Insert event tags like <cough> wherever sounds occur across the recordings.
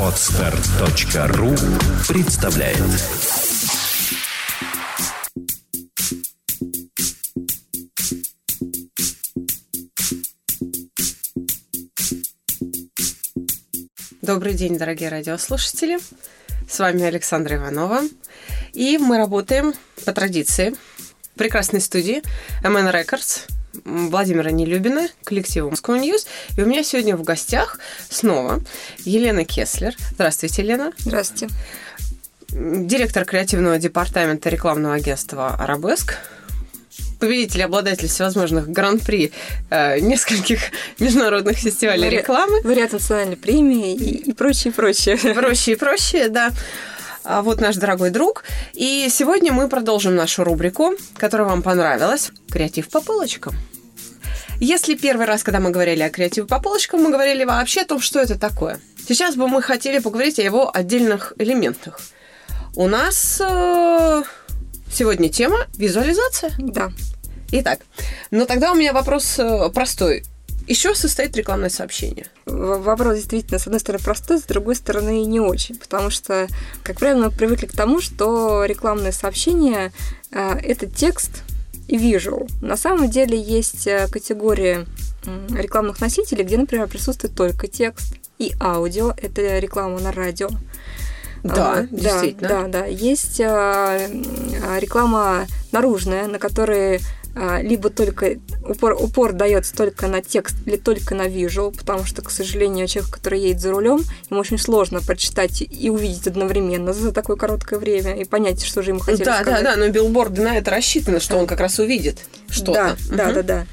Отстар.ру представляет Добрый день, дорогие радиослушатели. С вами Александра Иванова. И мы работаем по традиции в прекрасной студии MN Records Владимира Нелюбина, коллектива Moscow News. И у меня сегодня в гостях снова Елена Кеслер. Здравствуйте, Елена. Здравствуйте. Директор креативного департамента рекламного агентства «Арабеск», победитель, обладатель всевозможных гран-при э, нескольких <laughs> международных фестивалей Вари... рекламы. Вариант национальной премии и, и прочее, прочее. <laughs> Прочее, прочее, да. А вот наш дорогой друг. И сегодня мы продолжим нашу рубрику, которая вам понравилась. Креатив по полочкам. Если первый раз, когда мы говорили о креативе по полочкам, мы говорили вообще о том, что это такое. Сейчас бы мы хотели поговорить о его отдельных элементах. У нас э, сегодня тема визуализация. Да. Итак, но тогда у меня вопрос э, простой. Чего состоит рекламное сообщение? Вопрос действительно, с одной стороны, простой, с другой стороны, не очень. Потому что, как правило, мы привыкли к тому, что рекламное сообщение э, это текст visual. На самом деле есть э, категории рекламных носителей, где, например, присутствует только текст и аудио. Это реклама на радио. Да, а, действительно. Да, да, да. Есть а, реклама наружная, на которой либо только упор, упор дается только на текст или только на вижу, потому что, к сожалению, человек, который едет за рулем, ему очень сложно прочитать и увидеть одновременно за такое короткое время и понять, что же ему хотели да, сказать. Да, да, но билборды на это рассчитаны, что да. он как раз увидит что-то. Да, угу. да, да, да.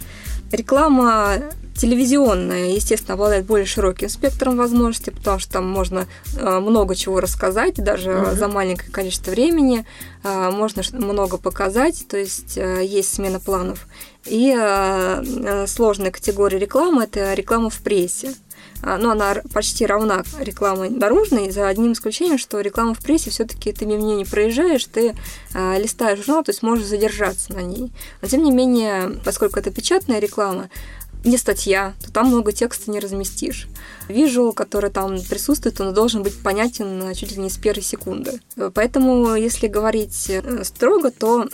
Реклама телевизионная, естественно, обладает более широким спектром возможностей, потому что там можно э, много чего рассказать, даже uh-huh. за маленькое количество времени э, можно много показать, то есть э, есть смена планов. И сложная категория рекламы – это реклама в прессе. Ну, она почти равна рекламе наружной, за одним исключением, что реклама в прессе все-таки ты мимо не проезжаешь, ты листаешь журнал, то есть можешь задержаться на ней. Но тем не менее, поскольку это печатная реклама, не статья, то там много текста не разместишь. Вижу, который там присутствует, он должен быть понятен чуть ли не с первой секунды. Поэтому, если говорить э, строго, то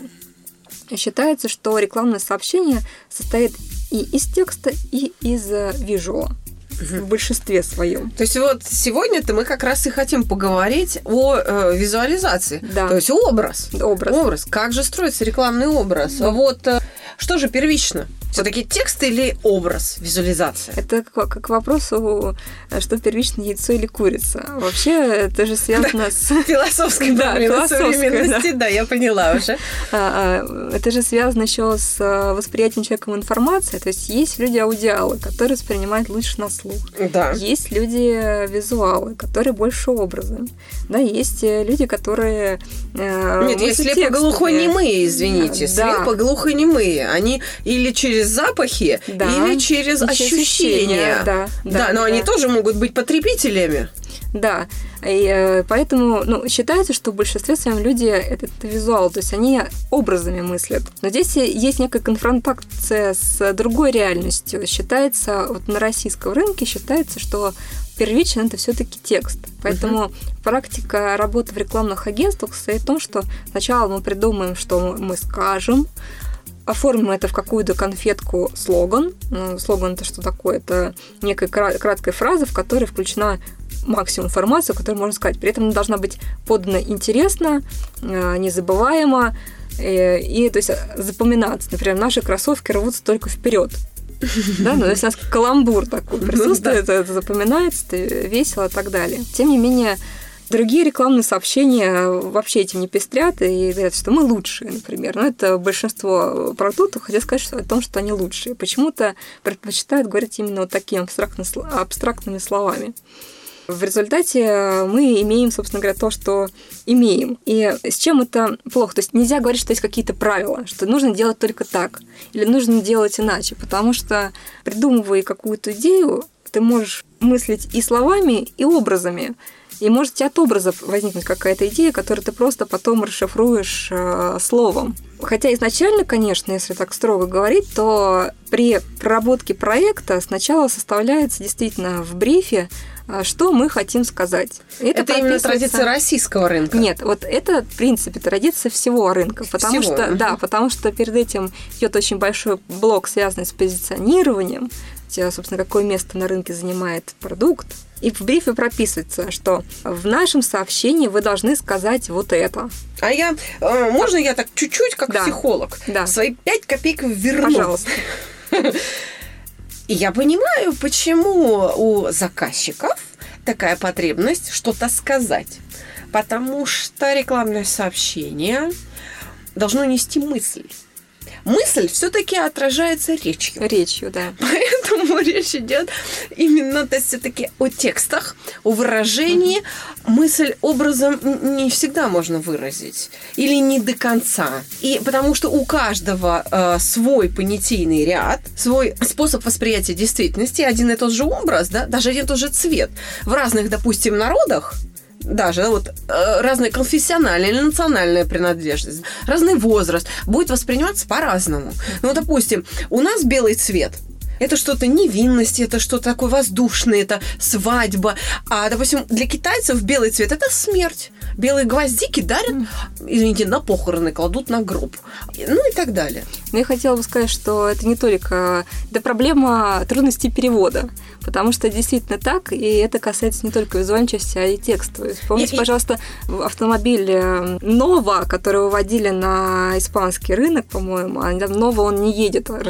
считается, что рекламное сообщение состоит и из текста, и из вижуала в большинстве своем. То есть вот сегодня-то мы как раз и хотим поговорить о э, визуализации. Да. То есть образ. Образ. Образ. Как же строится рекламный образ? Да. Вот э, что же первично? Все-таки текст или образ, визуализация? Это как, как к вопросу, что первично, яйцо или курица. Вообще, это же связано с... <laughs> Философской да, современности, да. я поняла уже. А, а, это же связано еще с а, восприятием человеком информации. То есть есть люди аудиалы, которые воспринимают лучше на слух. Да. Есть люди визуалы, которые больше образы. Да, есть люди, которые... Нет, есть слепо-глухонемые, извините. Слепо-глухонемые. Они или через через запахи да. или через, через ощущения. Да, да, да, но да. они тоже могут быть потребителями. Да, и э, поэтому ну, считается, что в большинстве своем люди этот визуал, то есть они образами мыслят. Но здесь есть некая конфронтация с другой реальностью. Считается, вот на российском рынке считается, что первичен это все-таки текст. Поэтому uh-huh. практика работы в рекламных агентствах состоит в том, что сначала мы придумаем, что мы скажем, оформим это в какую-то конфетку слоган. Ну, слоган это что такое? Это некая краткая фраза, в которой включена максимум информации, которую можно сказать. При этом она должна быть подана интересно, э, незабываемо, э, и то есть запоминаться. Например, наши кроссовки рвутся только вперед. Да, ну, то есть у нас каламбур такой <laughs> присутствует, это запоминается, весело и так далее. Тем не менее, Другие рекламные сообщения вообще этим не пестрят и говорят, что мы лучшие, например. Но это большинство продуктов хотят сказать что, о том, что они лучшие. Почему-то предпочитают говорить именно вот такими абстрактными словами. В результате мы имеем, собственно говоря, то, что имеем. И с чем это плохо? То есть нельзя говорить, что есть какие-то правила, что нужно делать только так, или нужно делать иначе, потому что придумывая какую-то идею, ты можешь мыслить и словами, и образами. И может от образов возникнуть какая-то идея, которую ты просто потом расшифруешь э, словом. Хотя изначально, конечно, если так строго говорить, то при проработке проекта сначала составляется действительно в брифе а, что мы хотим сказать. Это, это именно традиция российского рынка? Нет, вот это, в принципе, традиция всего рынка. Потому всего. что, да, потому что перед этим идет очень большой блок, связанный с позиционированием, собственно, какое место на рынке занимает продукт. И в брифе прописывается, что в нашем сообщении вы должны сказать вот это. А я, э, можно я так чуть-чуть, как да. психолог, да. свои пять копеек верну? Пожалуйста. И я понимаю, почему у заказчиков такая потребность что-то сказать. Потому что рекламное сообщение должно нести мысль мысль все-таки отражается речью. Речью, да. Поэтому <laughs> речь идет именно то есть все-таки о текстах, о выражении. Мысль образом не всегда можно выразить. Или не до конца. И потому что у каждого э, свой понятийный ряд, свой способ восприятия действительности, один и тот же образ, да, даже один и тот же цвет. В разных, допустим, народах даже вот э, разная конфессиональная или национальная принадлежность, разный возраст будет восприниматься по-разному. Ну, допустим, у нас белый цвет – это что-то невинность, это что-то такое воздушное, это свадьба. А, допустим, для китайцев белый цвет – это смерть. Белые гвоздики дарят, извините, на похороны, кладут на гроб. Ну и так далее. Но я хотела бы сказать, что это не только... Это проблема трудностей перевода. Потому что действительно так, и это касается не только визуальной части, а и текстовой. Вспомните, пожалуйста, автомобиль э, Нова, который выводили на испанский рынок, по-моему, а Нова он не едет, а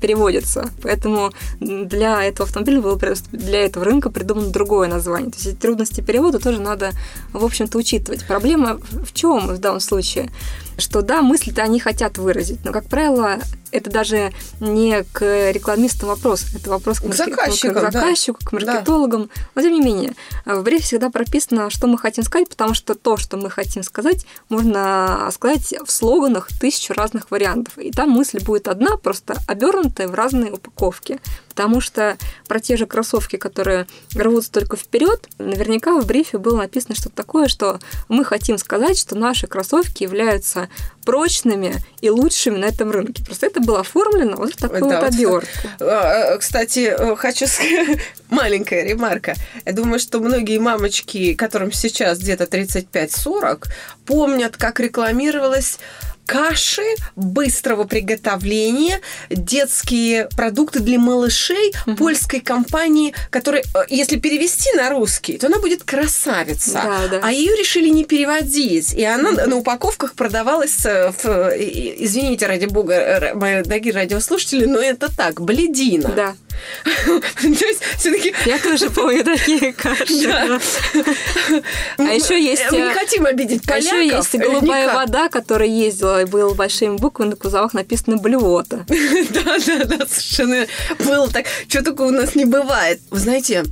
переводится. Поэтому для этого автомобиля было для этого рынка придумано другое название. То есть эти трудности перевода тоже надо, в общем-то, учитывать. Проблема в чем в данном случае? что да, мысли-то они хотят выразить, но, как правило, это даже не к рекламистам вопрос, это вопрос к, к заказчику, к, заказчику, да. к маркетологам. Да. Но тем не менее, в брифе всегда прописано, что мы хотим сказать, потому что то, что мы хотим сказать, можно сказать в слоганах тысячу разных вариантов. И там мысль будет одна, просто обернутая в разные упаковки. Потому что про те же кроссовки, которые рвутся только вперед, наверняка в брифе было написано что-то такое, что мы хотим сказать, что наши кроссовки являются прочными и лучшими на этом рынке. Просто это было оформлено вот в такой да, вот обертке. А, а, кстати, э, хочу сказать, <laughs> маленькая ремарка. Я думаю, что многие мамочки, которым сейчас где-то 35-40, помнят, как рекламировалась каши быстрого приготовления, детские продукты для малышей угу. польской компании, которая, э, если перевести на русский, то она будет красавица. Да, да. А ее решили не переводить. И она угу. на упаковках продавалась, э, в, извините, ради бога, мои дорогие радиослушатели, но это так, бледина. Да. То есть все-таки... Я тоже помню такие каши. <laughs> Да. А еще есть... Мы не хотим обидеть поляков. А еще есть голубая вода, которая ездила, и было большими буквами на кузовах написано «блюота». <laughs> Да, да, да, совершенно было так. Что только у нас не бывает. Вы знаете,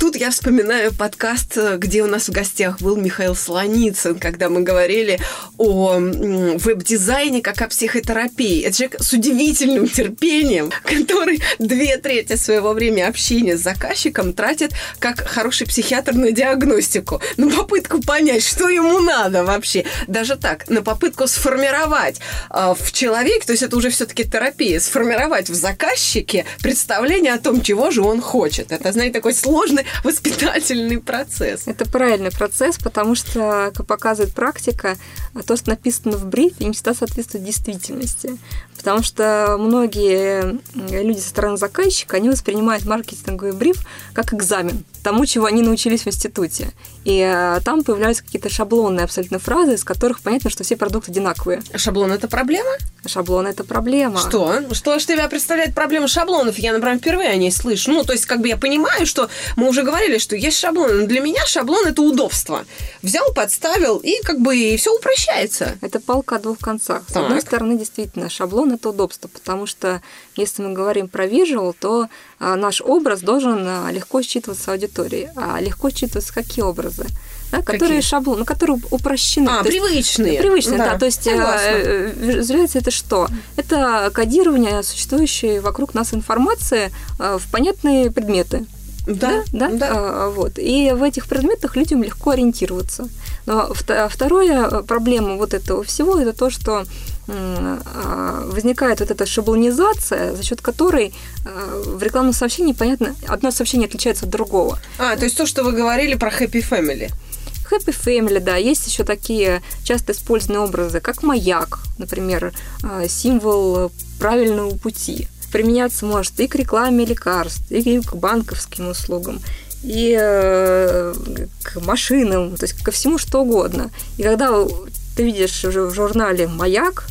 тут я вспоминаю подкаст, где у нас в гостях был Михаил Солоницын, когда мы говорили о веб-дизайне как о психотерапии. Это человек с удивительным терпением, <laughs> который две трети своего времени общения с заказчиком тратит как хороший психиатр на диагностику, на попытку понять, что ему надо вообще. Даже так, на попытку сформировать э, в человеке, то есть это уже все-таки терапия, сформировать в заказчике представление о том, чего же он хочет. Это, знаете, такой сложный <laughs> воспитательный процесс. Это правильный процесс, потому что, как показывает практика, то, что написано в брифе, не всегда соответствует действительности. Потому что многие люди со стороны заказчика, они воспринимают маркетинговый бриф как экзамен тому, чего они научились в институте. И э, там появляются какие-то шаблонные абсолютно фразы, из которых понятно, что все продукты одинаковые. Шаблон – это проблема? Шаблон – это проблема. Что? Что же тебя представляет проблема шаблонов? Я, например, впервые о ней слышу. Ну, то есть, как бы я понимаю, что мы уже говорили, что есть шаблон. Но для меня шаблон – это удобство. Взял, подставил, и как бы и все упрощается. Это палка о двух концах. С так. одной стороны, действительно, шаблон – это удобство, потому что если мы говорим про visual, то а, наш образ должен а, легко считываться аудиторией. А легко считываться какие образы? Да, которые Какие? шаблоны, которые упрощены. А, то привычные. Есть, привычные, да. да. То есть э, визуализация это что? Это кодирование существующей вокруг нас информации э, в понятные предметы. Да, да, да. А, вот. И в этих предметах людям легко ориентироваться. Но вторая проблема вот этого всего это то, что а, возникает вот эта шаблонизация, за счет которой а, в рекламном сообщении, понятно, одно сообщение отличается от другого. А, то есть то, что вы говорили про Happy Family. Happy Family, да, есть еще такие часто использованные образы, как маяк, например, а, символ правильного пути. Применяться может и к рекламе лекарств, и к банковским услугам, и э, к машинам, то есть ко всему что угодно. И когда ты видишь в журнале «Маяк»,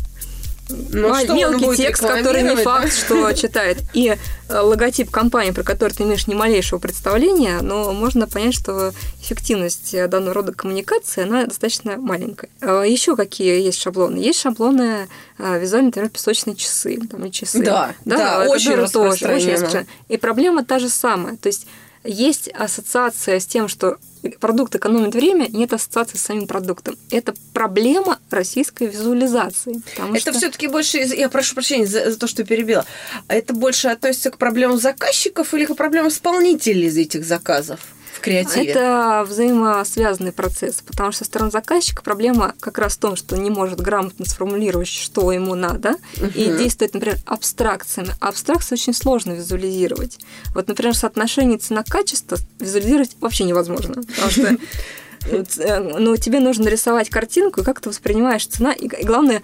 ну, Мал- мелкий текст, который не факт, что <laughs> читает, и э, логотип компании, про который ты имеешь ни малейшего представления, но можно понять, что эффективность данного рода коммуникации, она достаточно маленькая. А Еще какие есть шаблоны? Есть шаблоны э, визуально, например, песочные часы, там, часы. Да, да, да очень распространено. И проблема та же самая. То есть есть ассоциация с тем, что продукт экономит время, нет ассоциации с самим продуктом. Это проблема российской визуализации. Это что... все-таки больше, я прошу прощения за, за то, что перебила, это больше относится к проблемам заказчиков или к проблемам исполнителей из этих заказов? В креативе? Это взаимосвязанный процесс, потому что со стороны заказчика проблема как раз в том, что не может грамотно сформулировать, что ему надо, uh-huh. и действует, например, абстракциями. А абстракции очень сложно визуализировать. Вот, например, соотношение цена-качество визуализировать вообще невозможно, потому что <laughs> э, ну, тебе нужно рисовать картинку, и как ты воспринимаешь цена, и главное,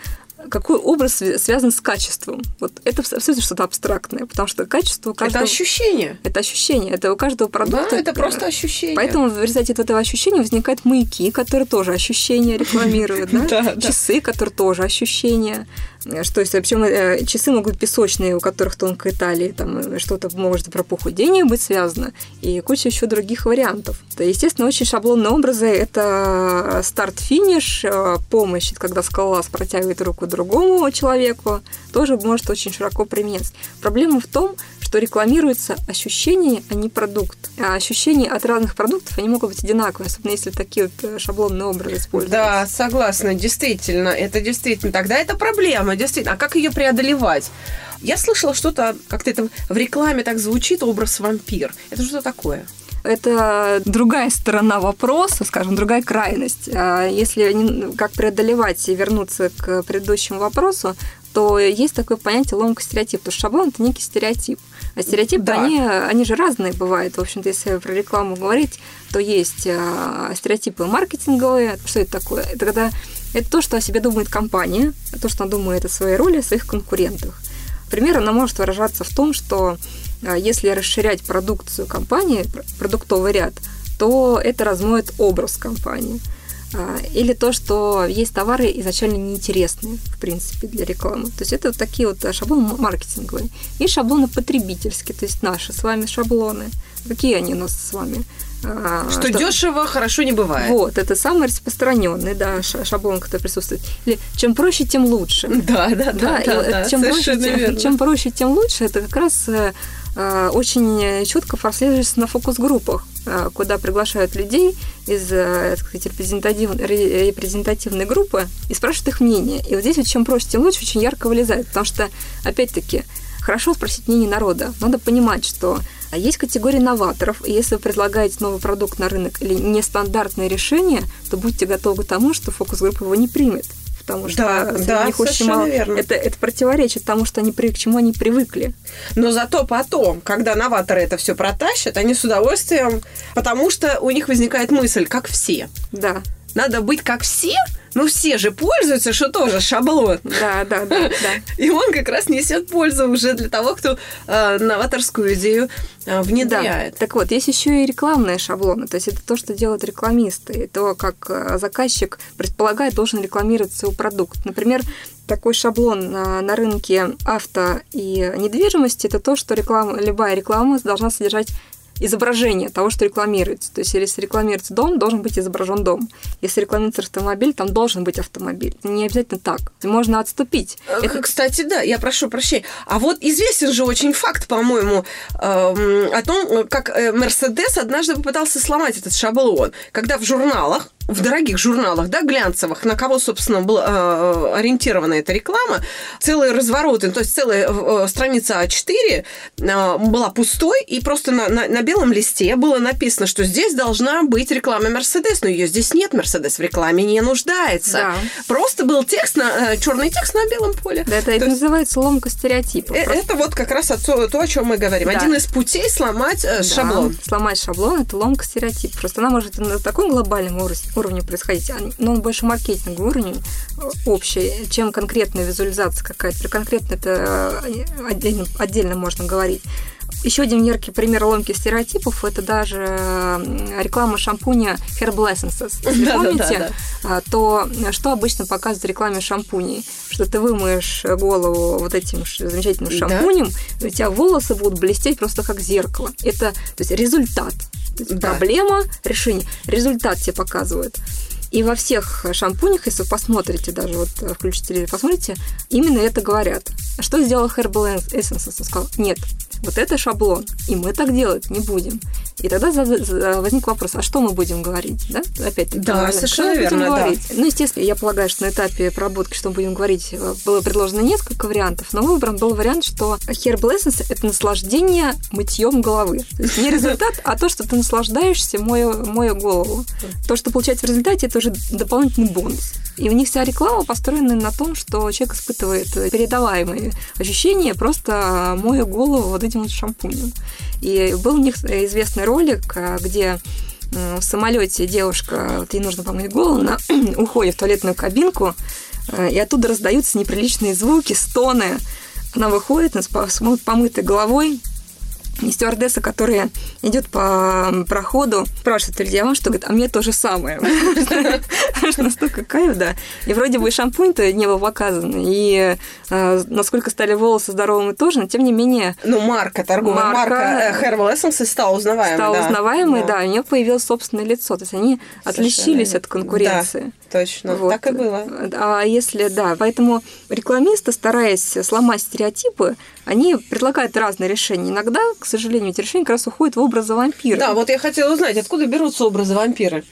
какой образ связан с качеством. Вот это абсолютно что-то абстрактное, потому что качество каждого... Это ощущение. Это ощущение. Это у каждого продукта. Да, это просто ощущение. Поэтому в результате этого ощущения возникают маяки, которые тоже ощущения рекламируют, да? <laughs> Часы, которые тоже ощущения. Что есть, причем э, часы могут песочные, у которых тонкая талия, там э, что-то может про похудение быть связано, и куча еще других вариантов. То, естественно, очень шаблонные образы – это старт-финиш, э, помощь, когда скалолаз протягивает руку другому человеку, тоже может очень широко применяться. Проблема в том, что рекламируется ощущение, а не продукт. А ощущения от разных продуктов, они могут быть одинаковые, особенно если такие вот шаблонные образы используются. Да, согласна, действительно, это действительно. Тогда это проблема действительно. А как ее преодолевать? Я слышала что-то, как-то это в рекламе так звучит, образ вампир. Это что такое? это другая сторона вопроса, скажем, другая крайность. А если как преодолевать и вернуться к предыдущему вопросу, то есть такое понятие ломка стереотип. Потому что шаблон – это некий стереотип. А стереотипы, да. они, они же разные бывают. В общем-то, если про рекламу говорить, то есть а, стереотипы маркетинговые. Что это такое? Это когда это то, что о себе думает компания, то, что она думает о своей роли, о своих конкурентах. Пример, она может выражаться в том, что а, если расширять продукцию компании, продуктовый ряд, то это размоет образ компании. А, или то, что есть товары изначально неинтересные, в принципе, для рекламы. То есть это вот такие вот шаблоны маркетинговые. И шаблоны потребительские, то есть наши с вами шаблоны. Какие они у нас с вами? А, что, что дешево хорошо не бывает. Вот, это самый распространенный, да, шаблон, который присутствует. Или чем проще, тем лучше. Да, да, да. да, да, чем, проще, тем, чем проще, тем лучше. Это как раз э, э, очень четко прослеживается на фокус-группах, э, куда приглашают людей из так сказать, репрезентативной группы и спрашивают их мнение. И вот здесь вот чем проще, тем лучше очень ярко вылезает, потому что, опять-таки, хорошо спросить мнение народа. Надо понимать, что а есть категория новаторов, и если вы предлагаете новый продукт на рынок или нестандартное решение, то будьте готовы к тому, что фокус-группа его не примет потому что да, да, них очень мало. Верно. Это, это противоречит тому, что они к чему они привыкли. Но зато потом, когда новаторы это все протащат, они с удовольствием, потому что у них возникает мысль, как все. Да. Надо быть как все, ну все же пользуются, что тоже шаблон. Да, да, да, да. <laughs> И он как раз несет пользу уже для того, кто э, новаторскую идею э, внедряет. Да. Так вот, есть еще и рекламные шаблоны. То есть это то, что делают рекламисты, и то, как э, заказчик предполагает, должен рекламировать свой продукт. Например, такой шаблон на, на рынке авто и недвижимости это то, что реклама, любая реклама должна содержать изображение того, что рекламируется. То есть, если рекламируется дом, должен быть изображен дом. Если рекламируется автомобиль, там должен быть автомобиль. Не обязательно так. Можно отступить. Э, Это... Кстати, да, я прошу прощения. А вот известен же очень факт, по-моему, эм, о том, как э, Мерседес однажды попытался сломать этот шаблон. Когда в журналах в дорогих журналах, да, глянцевых, на кого, собственно, была э, ориентирована эта реклама, целые развороты, то есть целая э, страница А4 э, была пустой, и просто на, на, на белом листе было написано, что здесь должна быть реклама Мерседес, но ее здесь нет, Мерседес в рекламе не нуждается. Да. Просто был текст, на, э, черный текст на белом поле. Да, это, это есть- называется ломка стереотипов. Э, Это вот как раз отцо- то, о чем мы говорим. Да. Один из путей сломать э, Да, шаблон. Сломать шаблон это ломка стереотипов. Просто она может на таком глобальном ур- уровне происходить, а- но он больше маркетинговый уровень э, общий, чем конкретная визуализация какая-то. Про конкретно это э, отдельно, отдельно можно говорить. Еще один яркий пример ломки стереотипов это даже реклама шампуня Herbal Essences. <laughs> Если помните, а, то что обычно показывают в рекламе шампуней? Что ты вымоешь голову вот этим замечательным шампунем, и у тебя волосы будут блестеть просто как зеркало. Это то есть результат. Да. Проблема, решение. Результат тебе показывают. И во всех шампунях, если вы посмотрите, даже вот включите телевизор, посмотрите, именно это говорят. А Что сделал Herbal Essence? Он сказал, нет, вот это шаблон, и мы так делать не будем. И тогда возник вопрос, а что мы будем говорить? Да? Опять-таки, Да, правильно, совершенно что мы будем верно, да. говорить? Ну, естественно, я полагаю, что на этапе проработки, что мы будем говорить, э, было предложено несколько вариантов, но выбран был вариант, что Herbal Essence – это наслаждение мытьем головы. То есть не результат, а то, что ты наслаждаешься, моя, моя голову. То, что получается в результате, это уже дополнительный бонус. И у них вся реклама построена на том, что человек испытывает передаваемые ощущения, просто моя голову вот этим вот шампунем. И был у них известный ролик, а, где в самолете девушка, вот ей нужно помыть голову, она <clears throat> уходит в туалетную кабинку, э, и оттуда раздаются неприличные звуки, стоны. Она выходит, с помытой головой, и стюардесса, которая идет по проходу, спрашивает людей, а вам что? Говорит, а мне то же самое. <laughs> Настолько кайф, да. И вроде бы и шампунь-то не был показан, и э, насколько стали волосы здоровыми тоже, но тем не менее Ну, марка, торговая Марка. э, Herbal Essence стала узнаваемой. стал да. узнаваемой, да, у нее появилось собственное лицо. То есть они отличились от конкуренции. Точно, Вот. так и было. А если, да, поэтому рекламисты, стараясь сломать стереотипы, они предлагают разные решения. Иногда, к сожалению, эти решения как раз уходят в образы вампира. Да, вот я хотела узнать, откуда берутся образы вампира?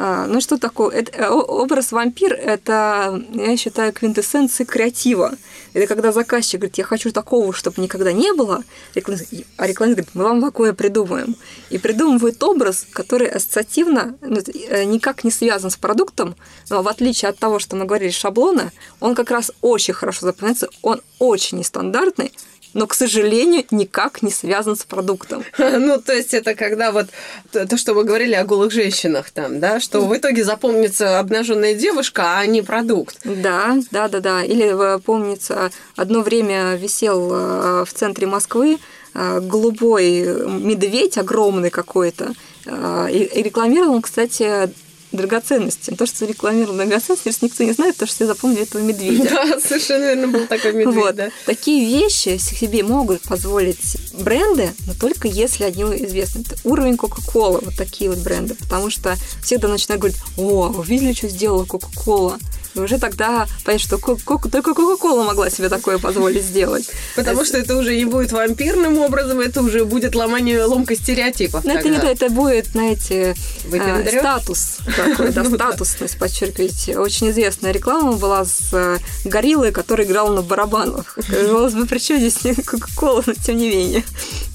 А, ну что такое? Это, э, образ вампир – это, я считаю, квинтэссенция креатива. Это когда заказчик говорит, я хочу такого, чтобы никогда не было, а рекламист говорит, мы вам такое придумаем. И придумывает образ, который ассоциативно ну, э, никак не связан с продуктом, но в отличие от того, что мы говорили, шаблона, он как раз очень хорошо запоминается, он очень нестандартный, но, к сожалению, никак не связан с продуктом. <laughs> Ну, то есть это когда вот то, то, что вы говорили о голых женщинах там, да, что в итоге запомнится обнаженная девушка, а не продукт. Да, да, да, да. Или э, помнится, одно время висел э, в центре Москвы э, голубой медведь огромный какой-то. И и рекламировал он, кстати, драгоценности. То, что рекламировал драгоценности, никто не знает, потому что все запомнили этого медведя. <laughs> Да, совершенно верно, был такой медведь, Вот. да. Такие вещи себе могут позволить бренды, но только если они известны. Это уровень Кока-Колы, вот такие вот бренды. Потому что всегда начинают говорить, о, вы видели, что сделала Кока-Кола? И уже тогда понять, что Ко- Ко- только Кока-Кола могла себе такое позволить сделать. Потому что это уже не будет вампирным образом, это уже будет ломание, ломка стереотипов. Но это не это будет, знаете, э, статус такой, да, да. статусность подчеркивать. Очень известная реклама была с э, гориллой, который играл на барабанах. Казалось бы, при чем здесь Кока-Кола, но тем не менее.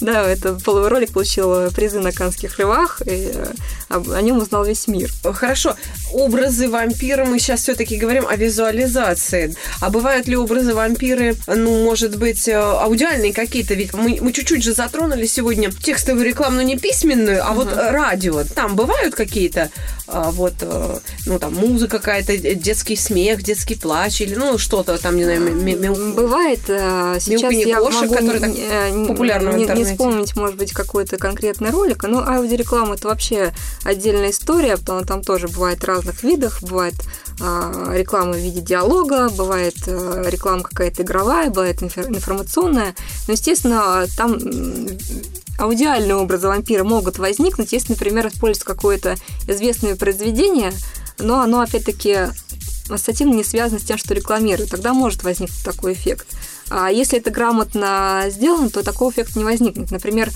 Да, это был- ролик получил призы на Канских львах, и э, о нем узнал весь мир. Хорошо, образы вампира, мы сейчас все-таки говорим о визуализации. А бывают ли образы вампиры, ну, может быть, э, аудиальные какие-то? Ведь мы, мы чуть-чуть же затронули сегодня текстовую рекламу, но не письменную, а вот э, радио. Там бывают какие-то, вот, э, ну, там, музыка какая-то, детский смех, детский плач, или, ну, что-то там, не знаю, ми- Бывает, э, сейчас я кошек, могу которые так не- э, популярны в не, не вспомнить, может быть, какой-то конкретный ролик, но аудиореклама это вообще отдельная история, потому что там тоже бывает разных видов, бывает а, реклама в виде диалога, бывает а, реклама какая-то игровая, бывает инфор- информационная, но, естественно, там аудиальные образы вампира могут возникнуть, если, например, используется какое-то известное произведение, но оно, опять-таки, ассоциативно не связано с тем, что рекламируют. Тогда может возникнуть такой эффект. А если это грамотно сделано, то такого эффекта не возникнет. Например,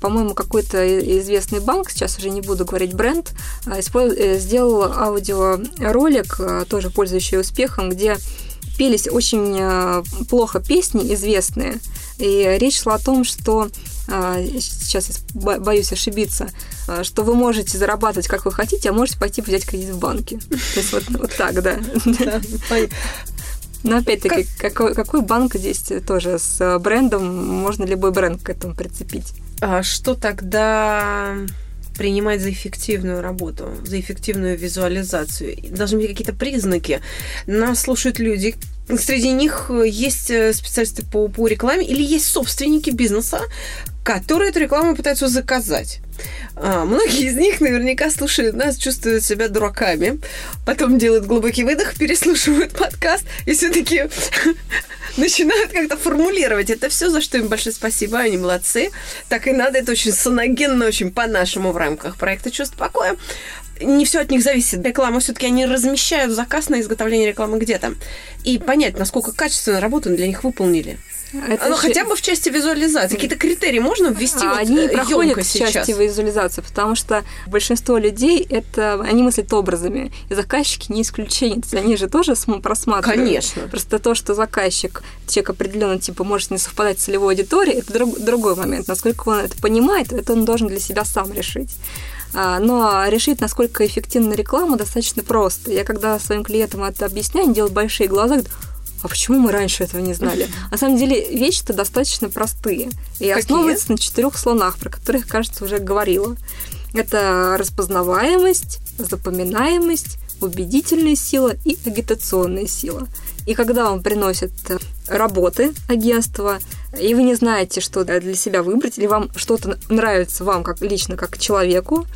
по-моему, какой-то известный банк, сейчас уже не буду говорить бренд, а, э, сделал аудиоролик, а, тоже пользующий успехом, где пелись очень плохо песни известные. И речь шла о том, что сейчас я боюсь ошибиться, что вы можете зарабатывать как вы хотите, а можете пойти взять кредит в банке. То есть вот, вот так, да. Но опять-таки, как... какой, какой банк здесь тоже с брендом? Можно любой бренд к этому прицепить. А что тогда принимать за эффективную работу, за эффективную визуализацию? Должны быть какие-то признаки. Нас слушают люди, Среди них есть специалисты по, по рекламе или есть собственники бизнеса, которые эту рекламу пытаются заказать. А, многие из них наверняка слушают нас, чувствуют себя дураками, потом делают глубокий выдох, <laughs> переслушивают подкаст и все-таки <laughs> начинают как-то формулировать это все, за что им большое спасибо, они молодцы. Так и надо, это очень саногенно, очень по-нашему в рамках проекта «Чувство покоя» не все от них зависит. Реклама все-таки они размещают заказ на изготовление рекламы где-то. И понять, насколько качественно работу для них выполнили. Это ну, еще... хотя бы в части визуализации. Какие-то критерии можно ввести а вот Они проходят в сейчас? части визуализации, потому что большинство людей, это они мыслят образами. И заказчики не исключение. То есть они же тоже просматривают. Конечно. Просто то, что заказчик, человек определенно типа может не совпадать с целевой аудиторией, это друг, другой момент. Насколько он это понимает, это он должен для себя сам решить. А, но решить, насколько эффективна реклама, достаточно просто. Я когда своим клиентам это объясняю, они делают большие глаза, говорят, а почему мы раньше этого не знали? <laughs> На самом деле вещи-то достаточно простые. И Какие? основываются на четырех слонах, про которых, кажется, уже говорила. Это распознаваемость, запоминаемость, убедительная сила и агитационная сила. И когда вам приносят работы агентства, и вы не знаете, что для себя выбрать, или вам что-то нравится вам как лично, как человеку,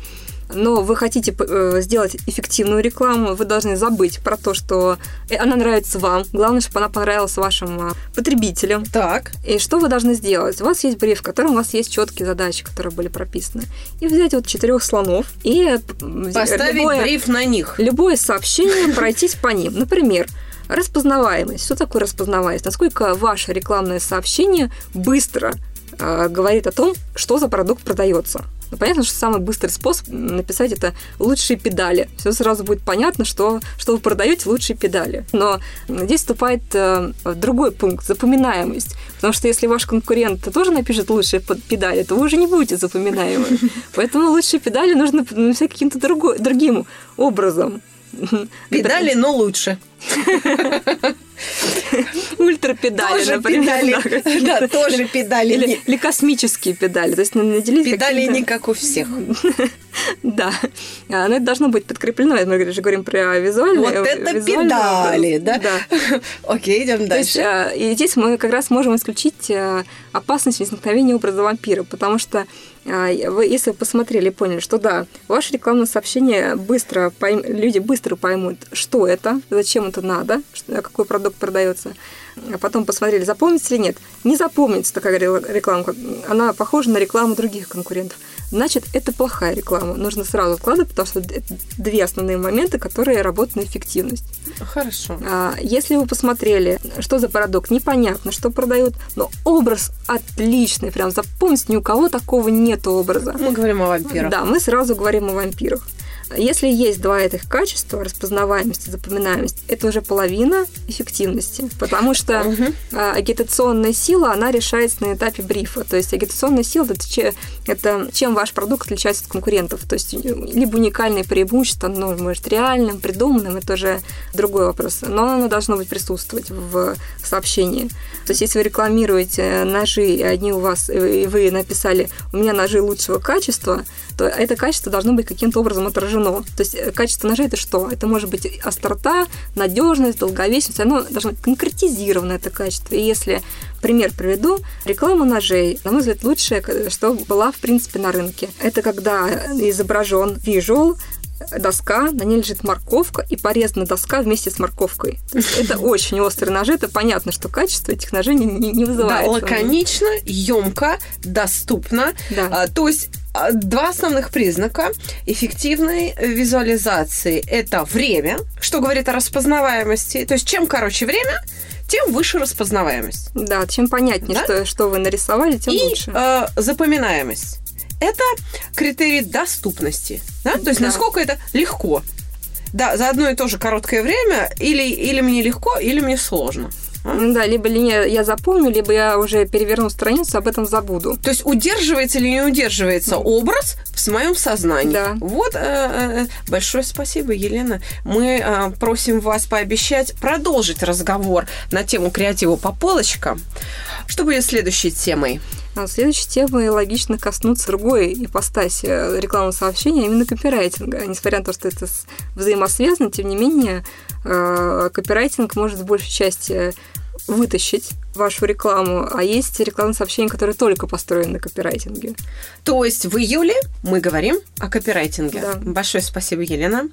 но вы хотите э, сделать эффективную рекламу, вы должны забыть про то, что э, она нравится вам. Главное, чтобы она понравилась вашим а, потребителям. Так. И что вы должны сделать? У вас есть бриф, в котором у вас есть четкие задачи, которые были прописаны. И взять вот четырех слонов и поставить любое, бриф на них. Любое сообщение пройтись по ним. Например, распознаваемость. Что такое распознаваемость? Насколько ваше рекламное сообщение быстро э, говорит о том, что за продукт продается. Ну, понятно, что самый быстрый способ написать это лучшие педали. Все сразу будет понятно, что, что вы продаете лучшие педали. Но здесь вступает э, другой пункт запоминаемость. Потому что если ваш конкурент тоже напишет лучшие педали, то вы уже не будете запоминаемы. Поэтому лучшие педали нужно написать каким-то другим образом. <laughs> Педали, но лучше. <laughs> Ультрапедали, тоже например. Педали. Да, тоже педали. Или, или космические педали. То есть наделить Педали не как у всех. <laughs> Да. Но это должно быть подкреплено. Мы же говорим про визуальные. Вот это педали, да? Да. Окей, идем дальше. А, и здесь мы как раз можем исключить а, опасность возникновения образа вампира, потому что а, вы, если вы посмотрели поняли, что да, ваше рекламное сообщение быстро пойм... люди быстро поймут, что это, зачем это надо, какой продукт продается, а потом посмотрели, запомнится или нет. Не запомнится такая реклама, она похожа на рекламу других конкурентов значит, это плохая реклама. Нужно сразу откладывать, потому что это две основные моменты, которые работают на эффективность. Хорошо. А, если вы посмотрели, что за продукт, непонятно, что продают, но образ отличный, прям запомните, ни у кого такого нет образа. Мы говорим о вампирах. Да, мы сразу говорим о вампирах. Если есть два этих качества, распознаваемость и запоминаемость, это уже половина эффективности, потому что угу. агитационная сила, она решается на этапе брифа. То есть агитационная сила это, чем ваш продукт отличается от конкурентов. То есть либо уникальные преимущества, оно может реальным, придуманным, это уже другой вопрос. Но оно должно быть присутствовать в сообщении. То есть если вы рекламируете ножи, и одни у вас, и вы написали «у меня ножи лучшего качества», то это качество должно быть каким-то образом отражено. То есть э, качество ножа это что? Это может быть острота, надежность, долговечность, оно должно быть конкретизировано, это качество. И если пример приведу, реклама ножей, на мой взгляд, лучшая, что была, в принципе, на рынке. Это когда изображен визуал, доска, на ней лежит морковка и порезана доска вместе с морковкой. То есть это <laughs> очень острые ножи, это понятно, что качество этих ножей не, не вызывает. Да, лаконично, емко, доступно. Да. А, то есть два основных признака эффективной визуализации – это время, что говорит о распознаваемости. То есть чем короче время, тем выше распознаваемость. Да, чем понятнее, Да? что, что вы нарисовали, тем И лучше. э, запоминаемость. Это критерий доступности. Да? То есть, Да. насколько это легко. Да, за одно и то же короткое время или, или мне легко, или мне сложно. Ну Да, либо ли я запомню, либо я уже переверну страницу, об этом забуду. То есть удерживается или не удерживается образ в моем сознании. Да. Вот э, э, большое спасибо, Елена. Мы э, просим вас пообещать продолжить разговор на тему креатива по полочкам. Что будет следующей темой? А следующей темой логично коснуться другой ипостаси рекламного сообщения, именно копирайтинга. Несмотря на то, что это взаимосвязано, тем не менее, э, копирайтинг может в большей части вытащить вашу рекламу, а есть рекламные сообщения, которые только построены на копирайтинге. То есть в июле мы говорим о копирайтинге. Да. Большое спасибо, Елена.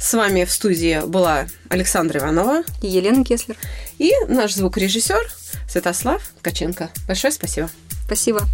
С вами в студии была Александра Иванова И Елена Кеслер. и наш звукорежиссер Святослав Ткаченко. Большое спасибо. Спасибо.